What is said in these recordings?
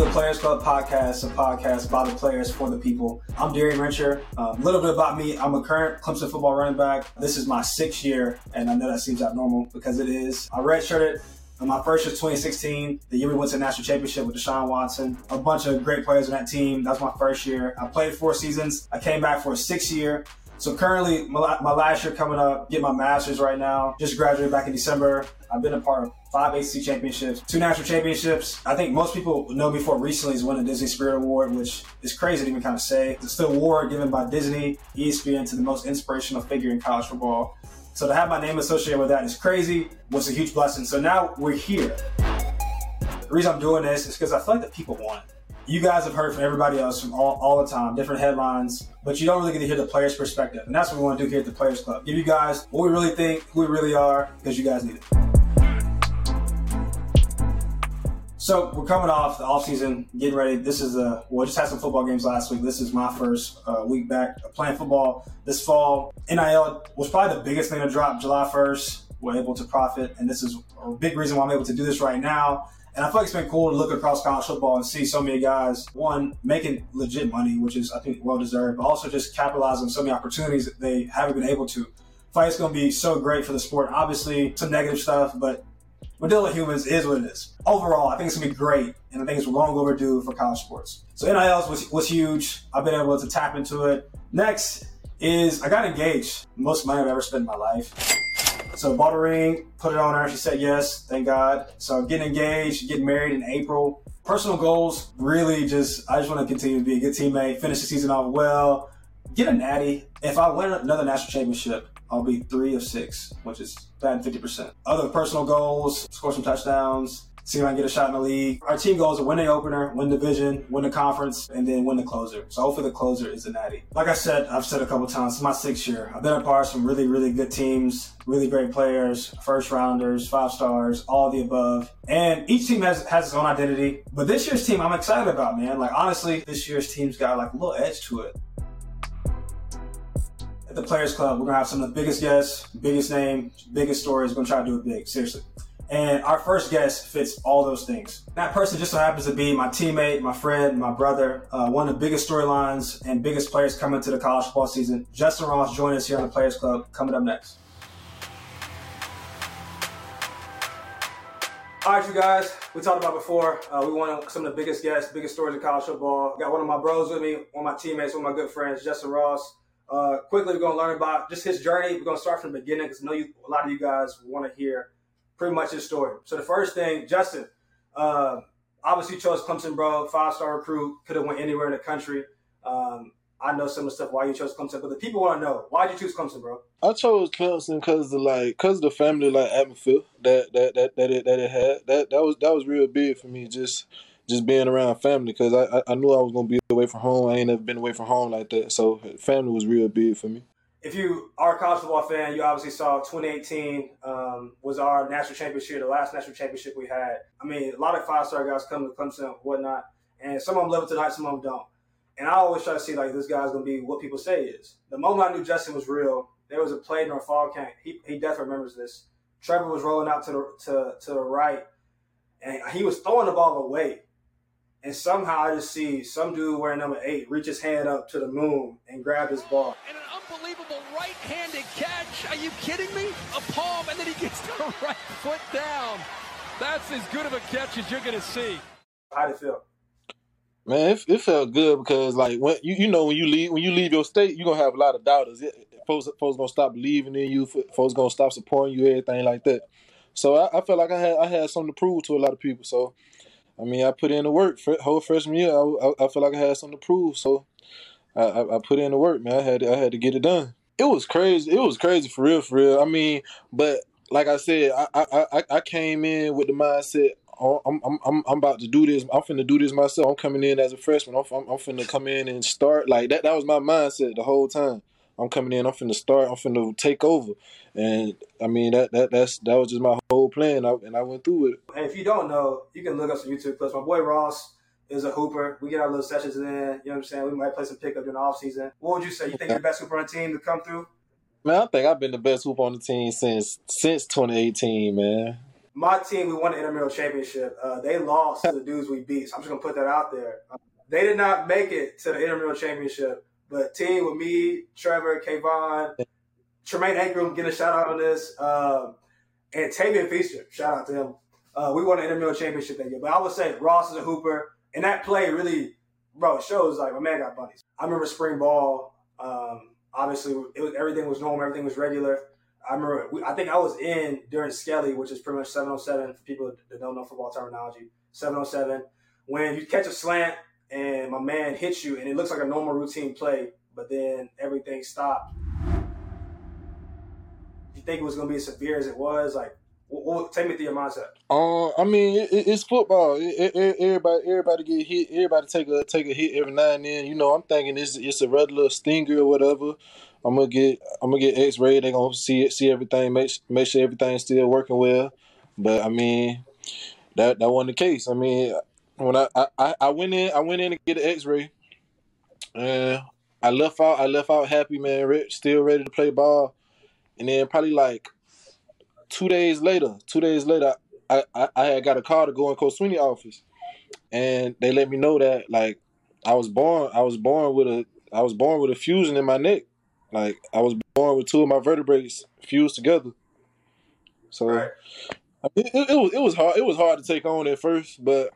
to the Players Club podcast, a podcast by the players for the people. I'm Darien Rencher. A um, little bit about me. I'm a current Clemson football running back. This is my sixth year, and I know that seems abnormal because it is. I redshirted my first year 2016, the year we went to the national championship with Deshaun Watson. A bunch of great players on that team. That was my first year. I played four seasons. I came back for a sixth year. So currently, my, last year coming up, get my master's right now. Just graduated back in December. I've been a part of five ACC championships, two national championships. I think most people know me for recently is winning the Disney Spirit Award, which is crazy to even kind of say. It's the award given by Disney, ESPN to the most inspirational figure in college football. So to have my name associated with that is crazy. Was a huge blessing. So now we're here. The reason I'm doing this is because I feel like the people want it you guys have heard from everybody else from all, all the time, different headlines, but you don't really get to hear the players' perspective. And that's what we want to do here at the Players Club. Give you guys what we really think, who we really are, because you guys need it. So we're coming off the off season, getting ready. This is a well, just had some football games last week. This is my first uh, week back playing football this fall. NIL was probably the biggest thing to drop July 1st. We're able to profit, and this is a big reason why I'm able to do this right now and I feel like it's been cool to look across college football and see so many guys, one, making legit money, which is, I think, well deserved, but also just capitalizing on so many opportunities that they haven't been able to. Fight is going to be so great for the sport. Obviously, some negative stuff, but we're dealing with humans is what it is. Overall, I think it's going to be great, and I think it's long overdue for college sports. So NIL was, was huge. I've been able to tap into it. Next is I got engaged. Most money I've ever spent in my life. So bought a ring, put it on her. She said yes, thank God. So getting engaged, getting married in April. Personal goals, really just I just want to continue to be a good teammate, finish the season off well, get a natty. If I win another national championship, I'll be three of six, which is bad 50%. Other personal goals, score some touchdowns, see if I can get a shot in the league. Our team goals are win the opener, win the division, win the conference, and then win the closer. So hopefully the closer is the natty. Like I said, I've said a couple times, it's my sixth year. I've been a part of some really, really good teams, really great players, first rounders, five stars, all the above. And each team has, has its own identity. But this year's team I'm excited about, man. Like honestly, this year's team's got like a little edge to it at the Players Club, we're gonna have some of the biggest guests, biggest name, biggest stories. We're gonna try to do it big, seriously. And our first guest fits all those things. That person just so happens to be my teammate, my friend, my brother, uh, one of the biggest storylines and biggest players coming to the college football season. Justyn Ross joining us here on the Players Club. Coming up next. All right, you guys. We talked about before. Uh, we want some of the biggest guests, biggest stories of college football. Got one of my bros with me, one of my teammates, one of my good friends, Justyn Ross. Uh, quickly, we're going to learn about just his journey. We're going to start from the beginning because I know you, a lot of you guys want to hear pretty much his story. So the first thing, Justyn, uh, obviously chose Clemson, bro. Five star recruit, could have went anywhere in the country. Um, I know some of the stuff why you chose Clemson, but the people want to know why did you choose Clemson, bro? I chose Clemson because the like because the family like atmosphere that that that that it, that it had. That that was that was real big for me. Just just being around family because I, I knew I was gonna be away from home. I ain't never been away from home like that, so family was real big for me if you are a college football fan, you obviously saw 2018 um, was our national championship, the last national championship we had. I mean, a lot of five star guys come to Clemson and whatnot, and some of them live it tonight, some of them don't. And I always try to see like this guy's gonna be what people say is. The moment I knew Justyn was real, there was a play in our fall camp. He, he definitely remembers this. Trevor was rolling out to the to, to the right, and he was throwing the ball away. And somehow I just see some dude wearing number eight reach his hand up to the moon and grab his ball. And an unbelievable right-handed catch. Are you kidding me? A palm, and then he gets the right foot down. That's as good of a catch as you're going to see. How did it feel? Man, it, it, felt good because like when you you know when you leave when you leave your state, you're gonna have a lot of doubters. It, folks, folks gonna stop believing in you. Folks gonna stop supporting you, everything like that. So I, I felt like I had I had something to prove to a lot of people. So I mean, I put in the work. For whole freshman year, I, I, I feel like I had something to prove. So I, I, I put in the work, man. I had to, I had to get it done. It was crazy. It was crazy for real, for real. I mean, but like I said, I I, I, came in with the mindset. Oh, I'm, I'm I'm I'm about to do this. I'm finna do this myself. I'm coming in as a freshman. I'm, I'm, I'm finna come in and start like that. That was my mindset the whole time. I'm coming in. I'm finna start. I'm finna take over. And I mean that that that's that was just my whole plan. I, and I went through it. And if you don't know, you can look up some YouTube clips. My boy Ross is a hooper. We get our little sessions in. You know what I'm saying? We might play some pickup during the off season. What would you say? You think you're the best hooper on the team to come through? Man, I think I've been the best hooper on the team since since 2018, man. my team, we won the intramural championship. Uh, they lost to the dudes we beat. So I'm just gonna put that out there. Uh, they did not make it to the intramural championship, but team with me, Trevor, Kayvon, Tremaine Ingram, get a shout out on this, um, and Tavien Feaster, shout out to him. Uh, we won the intramural championship that year. But I would say Ross is a hooper, and that play really, bro, shows like my man got bunnies. I remember spring ball. Um, obviously, it was, everything was normal, everything was regular. I remember, we, I think I was in during Skelly, which is pretty much 707 for people that don't know football terminology. 707. When you catch a slant and my man hits you, and it looks like a normal routine play, but then everything stopped. You think it was going to be as severe as it was? Like, what, take me through your mindset. Uh, I mean, it, it's football. It, it, everybody, everybody get hit. Everybody take a take a hit every now and then. You know, I'm thinking it's it's a regular stinger or whatever. I'm gonna get I'm gonna get X ray. They gonna see it, see everything, make make sure everything's still working well. But I mean, that that wasn't the case. I mean, when I I, I went in I went in to get an X ray, and I left out I left out happy man, still ready to play ball, and then probably like two days later, two days later, I I, I had got a call to go in Coach Swinney office, and they let me know that like I was born I was born with a I was born with a fusion in my neck. Like I was born with two of my vertebrae fused together. So right. I mean, it, it, was it was hard. It was hard to take on at first, but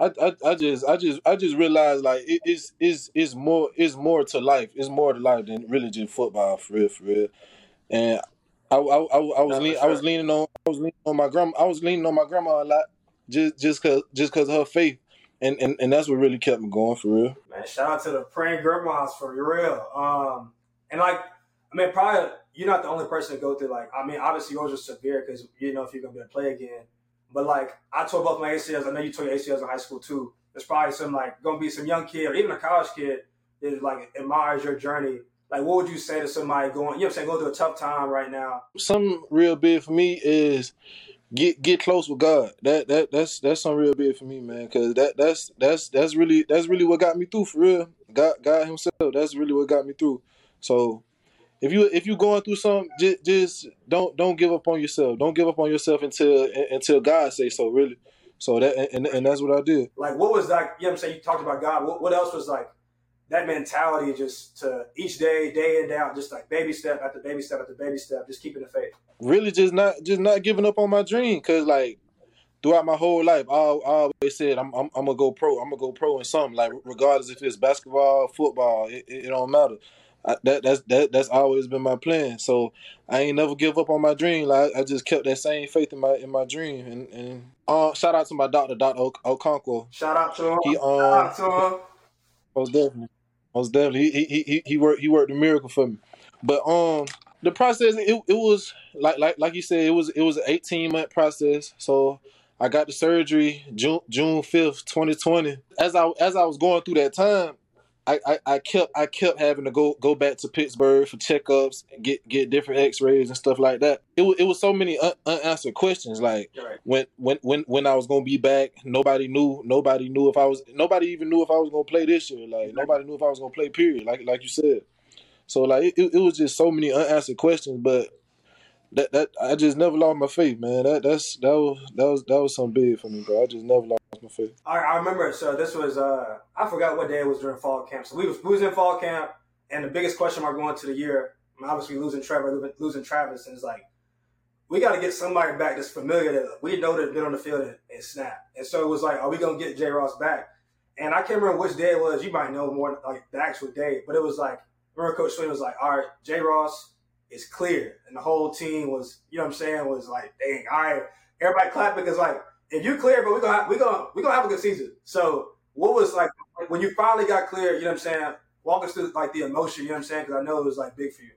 I, I, I just I just I just realized like it is is is more is more to life. It's more to life than really just football for real for real. And I I, I, I was lean, sure. I was leaning on I was leaning on my grandma I was leaning on my grandma a lot just just cause just cause of her faith and, and and that's what really kept me going for real. Man, shout out to the praying grandmas for real. Um, and like, I mean, probably you're not the only person to go through. Like, I mean, obviously yours was severe because you know if you're gonna be able to play again. But like, I tore both my ACLs. I know you tore your ACLs in high school too. There's probably some like gonna be some young kid or even a college kid that like admires your journey. Like, what would you say to somebody going, you know, what I'm saying, going through a tough time right now? Something real big for me is get get close with God. That that that's that's some real big for me, man. Cause that that's that's that's really that's really what got me through for real. God God Himself. That's really what got me through. So if you if you going through something, just, just don't don't give up on yourself. Don't give up on yourself until until God say so. Really. So that and, and that's what I did. Like what was that? You know what I'm saying? You talked about God. What, what else was like that mentality just to each day, day in, day out, just like baby step after baby step after baby step, just keeping the faith. Really, just not just not giving up on my dream, cause like throughout my whole life, I, I always said I'm, I'm, I'm gonna go pro. I'm gonna go pro in something, like regardless if it's basketball, football, it, it, it don't matter. I, that that's that that's always been my plan. So I ain't never give up on my dream. Like I just kept that same faith in my in my dream. And and uh, shout out to my doctor, Doctor Okonkwo. Shout out to him. He um, shout out to him. Most definitely. Most definitely, he he he, he worked he worked a miracle for me. But um, the process it, it was like like like you said it was it was an eighteen month process. So I got the surgery June June fifth, twenty twenty. As I as I was going through that time, I, I, I, kept I kept having to go go back to Pittsburgh for checkups, get get different X rays and stuff like that. It was it was so many un- unanswered questions. Like right. when when when when I was gonna be back, nobody knew. Nobody knew if I was. Nobody even knew if I was gonna play this year. Like nobody knew if I was gonna play. Period. Like like you said. So like it, it was just so many unanswered questions. But that that I just never lost my faith, man. That that's that was that was that was something big for me, bro. I just never lost faith. I, I remember. So this was uh I forgot what day it was during fall camp. So we was we was in fall camp, and the biggest question mark going to the year, obviously losing Trevor, losing Travis, and it's like we got to get somebody back that's familiar that we know that's been on the field and, and snap. And so it was like, are we gonna get Jay Ross back? And I can't remember which day it was. You might know more like the actual day, but it was like remember Coach Swinney was like, all right, Jay Ross is clear. And the whole team was, you know what I'm saying, was like, dang, all right, everybody clapping because like, if you clear, but we're gonna we're gonna we're gonna have a good season. So what was like when you finally got clear, you know what I'm saying? Walk us through like the emotion, you know what I'm saying? Because I know it was like big for you.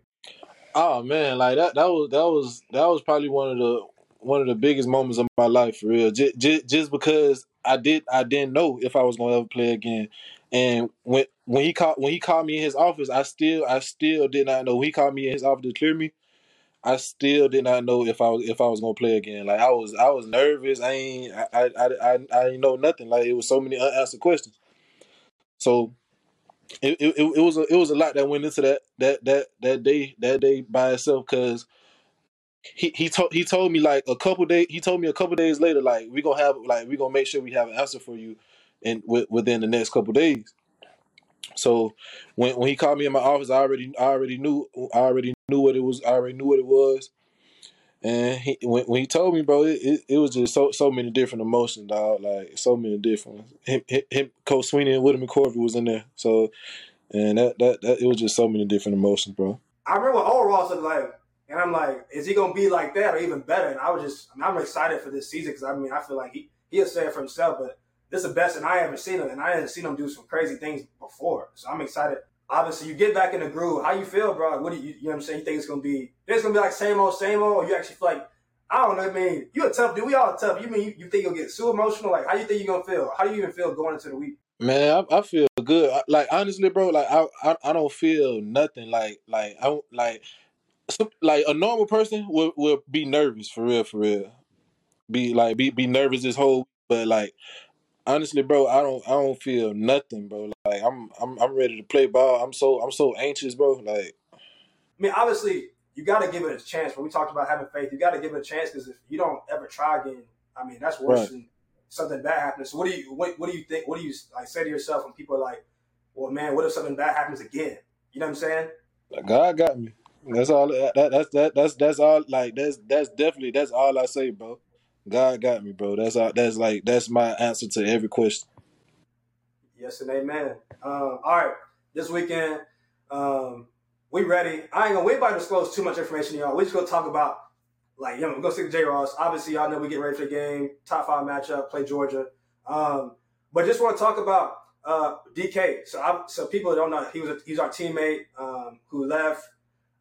Oh man, like that that was that was that was probably one of the one of the biggest moments of my life for real. Just, just, just because I did I didn't know if I was gonna ever play again. And when when he called when he called me in his office, I still I still did not know. He called me in his office to clear me, I still did not know if I was if I was gonna play again. Like I was I was nervous. I ain't I I I, I know nothing. Like it was so many unanswered questions. So it, it, it was a, it was a lot that went into that that that that day that day by itself because he he told he told me like a couple days. He told me a couple days later, like we gonna have like we gonna make sure we have an answer for you, in within the next couple days. So when when he called me in my office, I already I already knew I already knew what it was. I already knew what it was. And he when, when he told me, bro, it, it, it, was just so so many different emotions, dog. Like so many different. Him, him, Coach Swinney and William McCorvey was in there. So, and that, that that it was just so many different emotions, bro. I remember old Ross looked like, and I'm like, is he gonna be like that or even better? And I was just, I I'm excited for this season because I mean, I feel like he he'll say it for himself, but this is the best, and I haven't seen him, and I haven't seen him do some crazy things before. So I'm excited. Obviously, you get back in the groove. How you feel, bro? What do you, you know what I'm saying? You think it's gonna be? It's gonna be like same old, same old, you actually feel like I don't know. I mean, you a tough dude. We all tough. You mean you, you think you'll get so emotional? Like, how you think you're gonna feel? How do you even feel going into the week? Man, I, I feel good. Like honestly, bro, like I, I, I don't feel nothing. Like like I don't like like a normal person would would be nervous for real, for real. Be like be be nervous this whole, but like honestly, bro, I don't I don't feel nothing, bro. Like I'm I'm I'm ready to play ball. I'm so I'm so anxious, bro. Like, I mean, obviously, you got to give it a chance. When we talked about having faith, you got to give it a chance because if you don't ever try again, I mean, that's worse right. than something bad happens. So, what do you what, what do you think? What do you like say to yourself when people are like, "Well, man, what if something bad happens again?" You know what I'm saying? God got me. That's all. That, that's that. That's that's all. Like that's that's definitely that's all I say, bro. God got me, bro. That's all, that's like that's my answer to every question. Yes and amen. Um, all right, this weekend, um, we ready. I ain't gonna wait by disclose too much information, y'all. We just gonna talk about like you know, we're gonna to J Ross. Obviously, y'all know we get ready for the game, top five matchup, play Georgia. Um, but just want to talk about uh, DK. So, I, so people don't know, he was a, he's our teammate um, who left.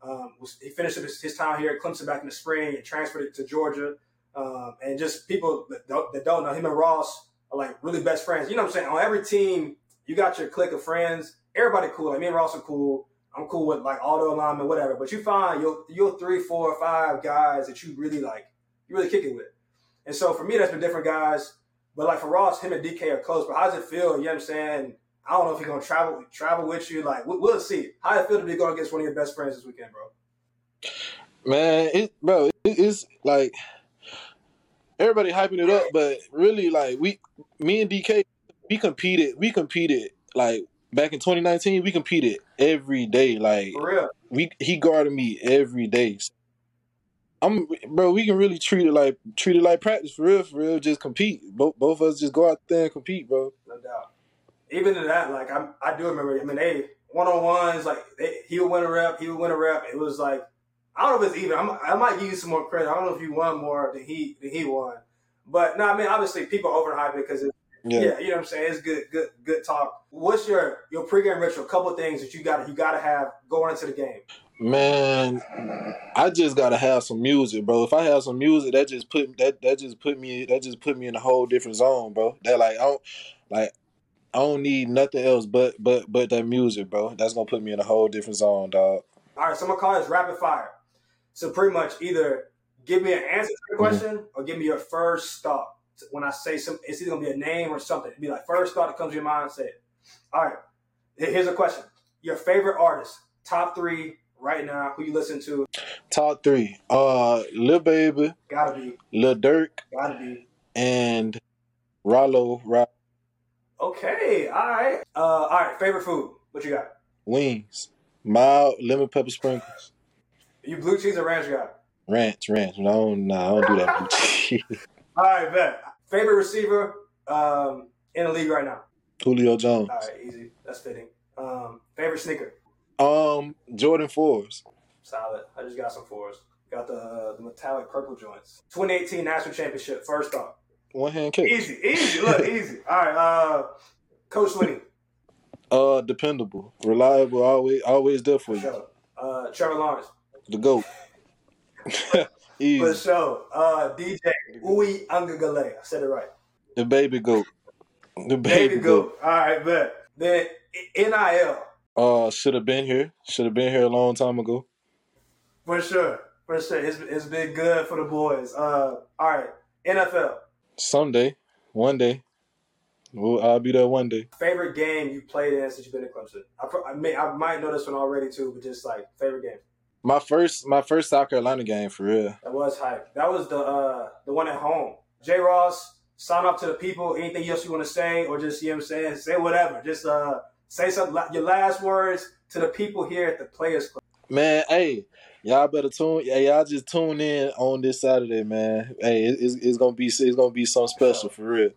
Um, was, he finished his, his, time here at Clemson back in the spring and transferred it to Georgia. Um, and just people that don't, that don't know him and Ross are like really best friends. You know what I'm saying? On every team, you got your clique of friends. Everybody cool. Like me and Ross are cool. I'm cool with like all the alignment, whatever. But you find your your three, four, five guys that you really like, you really kick it with. And so for me, that's been different guys. But like for Ross, him and DK are close. But how does it feel? You know what I'm saying? I don't know if he's gonna travel travel with you. Like we'll see. How does it feel to be going against one of your best friends this weekend, bro? Man, it, bro, it, it's like everybody hyping it up, but really, like we, me and DK, we competed. We competed like back in 2019. We competed every day. Like for real, we he guarded me every day. I'm, bro. We can really treat it like treat it like practice for real, for real. Just compete. Both both of us just go out there and compete, bro. No doubt. Even to that, like I, I do remember. I mean, they one on ones. Like they, he would win a rep. He would win a rep. It was like I don't know if it's even. I'm, i might give you some more credit. I don't know if you won more than he than he won. But no, I mean obviously people overhype it because yeah. yeah. you know what I'm saying. It's good, good, good talk. What's your your pregame ritual? A couple things that you got you got to have going into the game. Man, I just gotta have some music, bro. If I have some music, that just put that that just put me that just put me in a whole different zone, bro. That like I don't like I don't need nothing else but but but that music, bro. That's gonna put me in a whole different zone, dog. All right, so I'm gonna call this rapid fire. So pretty much either give me an answer to the mm-hmm. question mm-hmm. or give me your first thought. When I say some, it's either gonna be a name or something. It'd be like first thought that comes to your mind. Say it. All right. Here's a question: Your favorite artist, top three right now. Who you listen to? Top three. Uh, Lil Baby. Gotta be. Lil Durk. Gotta be. And Ralo. Ralo. Okay. All right. Uh, all right. Favorite food? What you got? Wings. Mild lemon pepper sprinkles. You blue cheese or ranch guy? Ranch, ranch. No, no, I don't do that blue cheese. All right, bet. Favorite receiver um, in the league right now? Julio Jones. All right, easy. That's fitting. Um, favorite sneaker? Um, Jordan fours. Solid. I just got some fours. Got the uh, the metallic purple joints. 2018 national championship. First off. One hand kick. Easy, easy. Look, easy. All right, uh, Coach Swinney. Uh, dependable, reliable, always, always there for, you. Uh, Trevor Lawrence the goat. For sure. Uh, DJ Uiagalelei. I said it right. The baby goat. The baby, baby goat. goat. All right, bet. Then NIL. Uh, should have been here. Should have been here a long time ago. For sure. For sure. It's, it's been good for the boys. Uh, all right. NFL. Someday. One day. Well, I'll be there one day. Favorite game you played in since you've been at Clemson? I, I, may, I might know this one already too, but just like favorite game. My first, my first South Carolina game for real. That was hype. That was the uh, the one at home. J. Ross, sign up to the people. Anything else you want to say, or just you know what I'm saying, say whatever. Just uh, say something. Your last words to the people here at the Players Club. Man, hey, y'all better tune. Hey, y'all just tune in on this Saturday, man. Hey, it's, it's gonna be it's gonna be something special for real.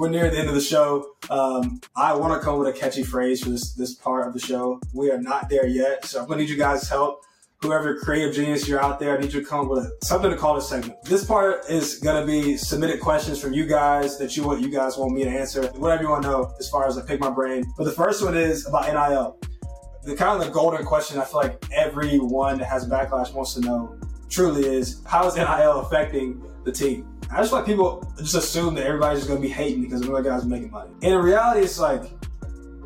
We're near the end of the show. Um, I want to come with a catchy phrase for this this part of the show. We are not there yet, so I'm gonna need you guys' help. Whoever creative genius you're out there, I need you to come with something to call this segment. This part is gonna be submitted questions from you guys that you want you guys want me to answer, whatever you want to know as far as I pick my brain. But the first one is about NIL. The kind of the golden question I feel like everyone that has backlash wants to know truly is how is NIL affecting the team? I just like people just assume that everybody's just gonna be hating because another guy's making money. And in reality, it's like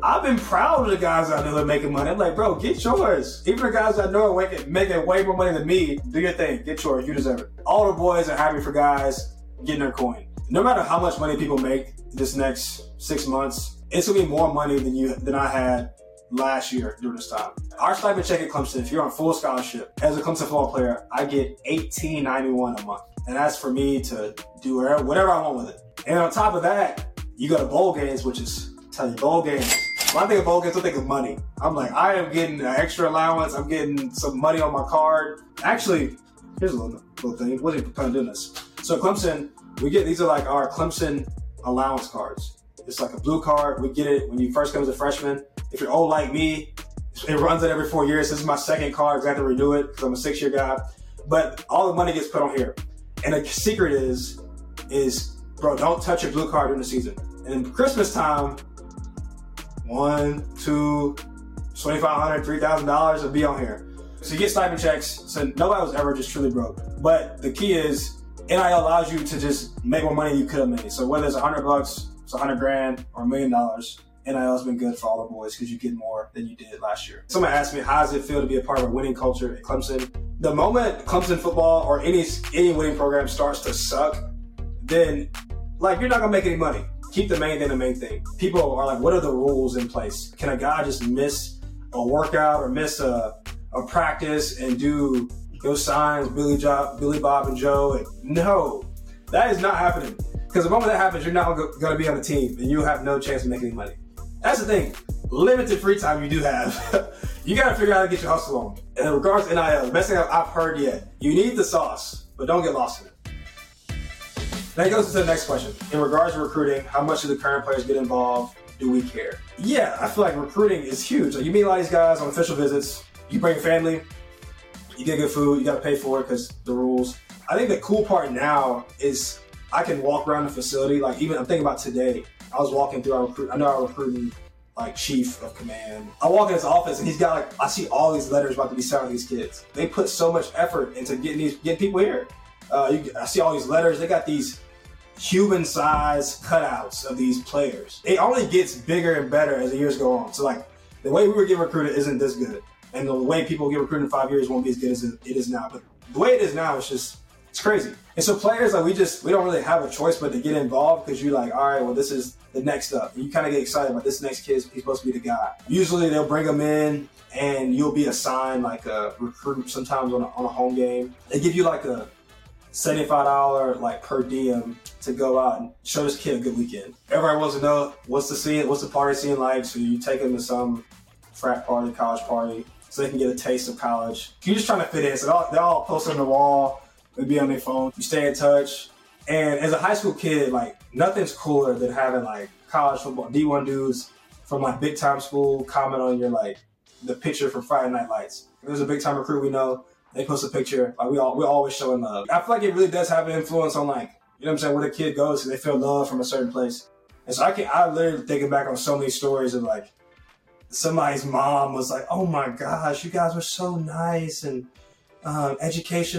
I've been proud of the guys there that are making money. I'm like, bro, get yours. Even the guys I know are making, making way more money than me, do your thing. Get yours. You deserve it. All the boys are happy for guys getting their coin. No matter how much money people make this next six months, it's gonna be more money than you than I had last year during this time. Our stipend check at Clemson, if you're on full scholarship as a Clemson football player, I get eighteen ninety one a month, and that's for me to do whatever, I want with it. And on top of that, you go to bowl games, which is tell you bowl games. When I think of bowl games, I think of money. I'm like, I am getting an extra allowance. I'm getting some money on my card. Actually, here's a little, little thing. Wasn't even planning on doing this. So Clemson, we get these are like our Clemson allowance cards. It's like a blue card. We get it when you first come as a freshman. If you're old like me, it runs it every four years. This is my second card because I have to renew it because I'm a six year guy. But all the money gets put on here. And the secret is, is bro, don't touch your blue card during the season. And Christmas time, one, two, $2,500, $3,000 will be on here. So you get stipend checks. So nobody was ever just truly broke. But the key is NIL allows you to just make more money than you could have made. So whether it's a hundred bucks, it's a hundred grand, or a million dollars, NIL has been good for all the boys because you get more than you did last year. Someone asked me, how does it feel to be a part of a winning culture at Clemson? The moment Clemson football or any any winning program starts to suck, then like you're not gonna make any money. Keep the main thing the main thing. People are like, what are the rules in place? Can a guy just miss a workout or miss a, a practice and do those signs, Billy, Job, Billy Bob and Joe? And no, that is not happening. Because the moment that happens, you're not to be on the team and you'll have no chance of making any money. That's the thing. Limited free time you do have. you got to figure out how to get your hustle on. And in regards to NIL, the best thing I've heard yet, you need the sauce, but don't get lost in it. That goes to the next question. In regards to recruiting, how much do the current players get involved? Do we care? Yeah, I feel like recruiting is huge. Like you meet a lot of these guys on official visits. You bring your family, you get good food, you got to pay for it because the rules. I think the cool part now is I can walk around the facility. Like even I'm thinking about today. I was walking through our recruit. I know our recruiting like chief of command. I walk in his office and he's got like I see all these letters about to be sent to these kids. They put so much effort into getting these getting people here. Uh, you, I see all these letters. They got these human size cutouts of these players. It only gets bigger and better as the years go on. So like the way we were getting recruited isn't this good, and the way people get recruited in five years won't be as good as it is now. But the way it is now, is just it's crazy. And so players like we just we don't really have a choice but to get involved because you're like, all right, well this is the next up. And you kind of get excited about this next kid. He's supposed to be the guy. Usually they'll bring him in and you'll be assigned like a recruit sometimes on a, on a home game. They give you like a $75 like per diem to go out and show this kid a good weekend. Everybody wants to know what's the scene, what's the party scene like. So you take them to some frat party, college party, so they can get a taste of college. You're just trying to fit in. So they're all, they're all on the wall. They be on their phone. You stay in touch. And as a high school kid, like nothing's cooler than having like college football D1 dudes from like big time school comment on your like the picture from Friday Night Lights. There's a big time recruit we know, they post a picture. Like we all we're always showing love. I feel like it really does have an influence on like you know what I'm saying where the kid goes, so they feel love from a certain place. And so I can I literally thinking back on so many stories of like somebody's mom was like, "Oh my gosh, you guys were so nice," and um,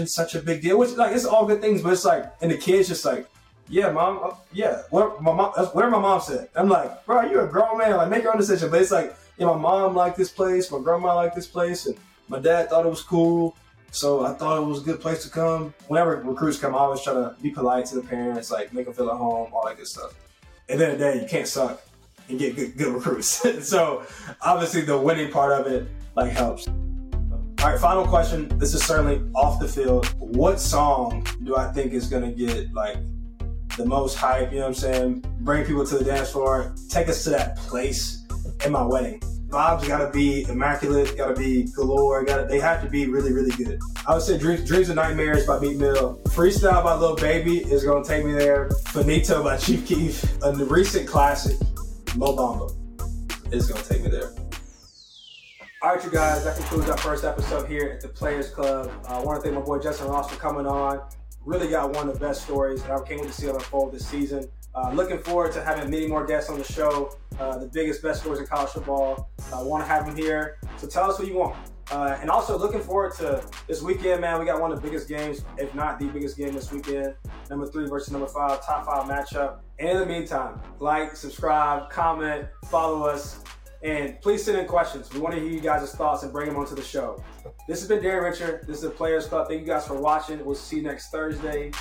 such a big deal. Which like it's all good things, but it's like, and the kid's just like, "Yeah, mom, uh, yeah." What my mom, that's whatever my mom said. I'm like, "Bro, you a grown man. Like, make your own decision." But it's like, yeah, my mom liked this place, my grandma liked this place, and my dad thought it was cool. So I thought it was a good place to come. Whenever recruits come, I always try to be polite to the parents, like make them feel at home, all that good stuff. At the end of the day, you can't suck and get good, good recruits. so obviously the winning part of it like helps. All right, final question. This is certainly off the field. What song do I think is gonna get like the most hype? You know what I'm saying? Bring people to the dance floor, take us to that place in my wedding. Vibes gotta be immaculate, gotta be galore, gotta they have to be really, really good. I would say Dreams, Dreams and Nightmares by Meek Mill. Freestyle by Lil Baby is gonna take me there. Faneto by Chief Keef. A recent classic, Mo Bamba, is gonna take me there. All right, you guys, that concludes our first episode here at the Players Club. Uh, I want to thank my boy Justyn Ross for coming on. Really got one of the best stories, and I can't wait to see unfold this season. Uh, looking forward to having many more guests on the show. Uh, the biggest, best stories in college football. I want to have them here. So tell us who you want. Uh, and also looking forward to this weekend, man. We got one of the biggest games, if not the biggest game this weekend. Number three versus number five, top five matchup. And in the meantime, like, subscribe, comment, follow us. And please send in questions. We want to hear you guys' thoughts and bring them onto the show. This has been Darien Rencher. This is the Players Club. Thank you guys for watching. We'll see you next Thursday.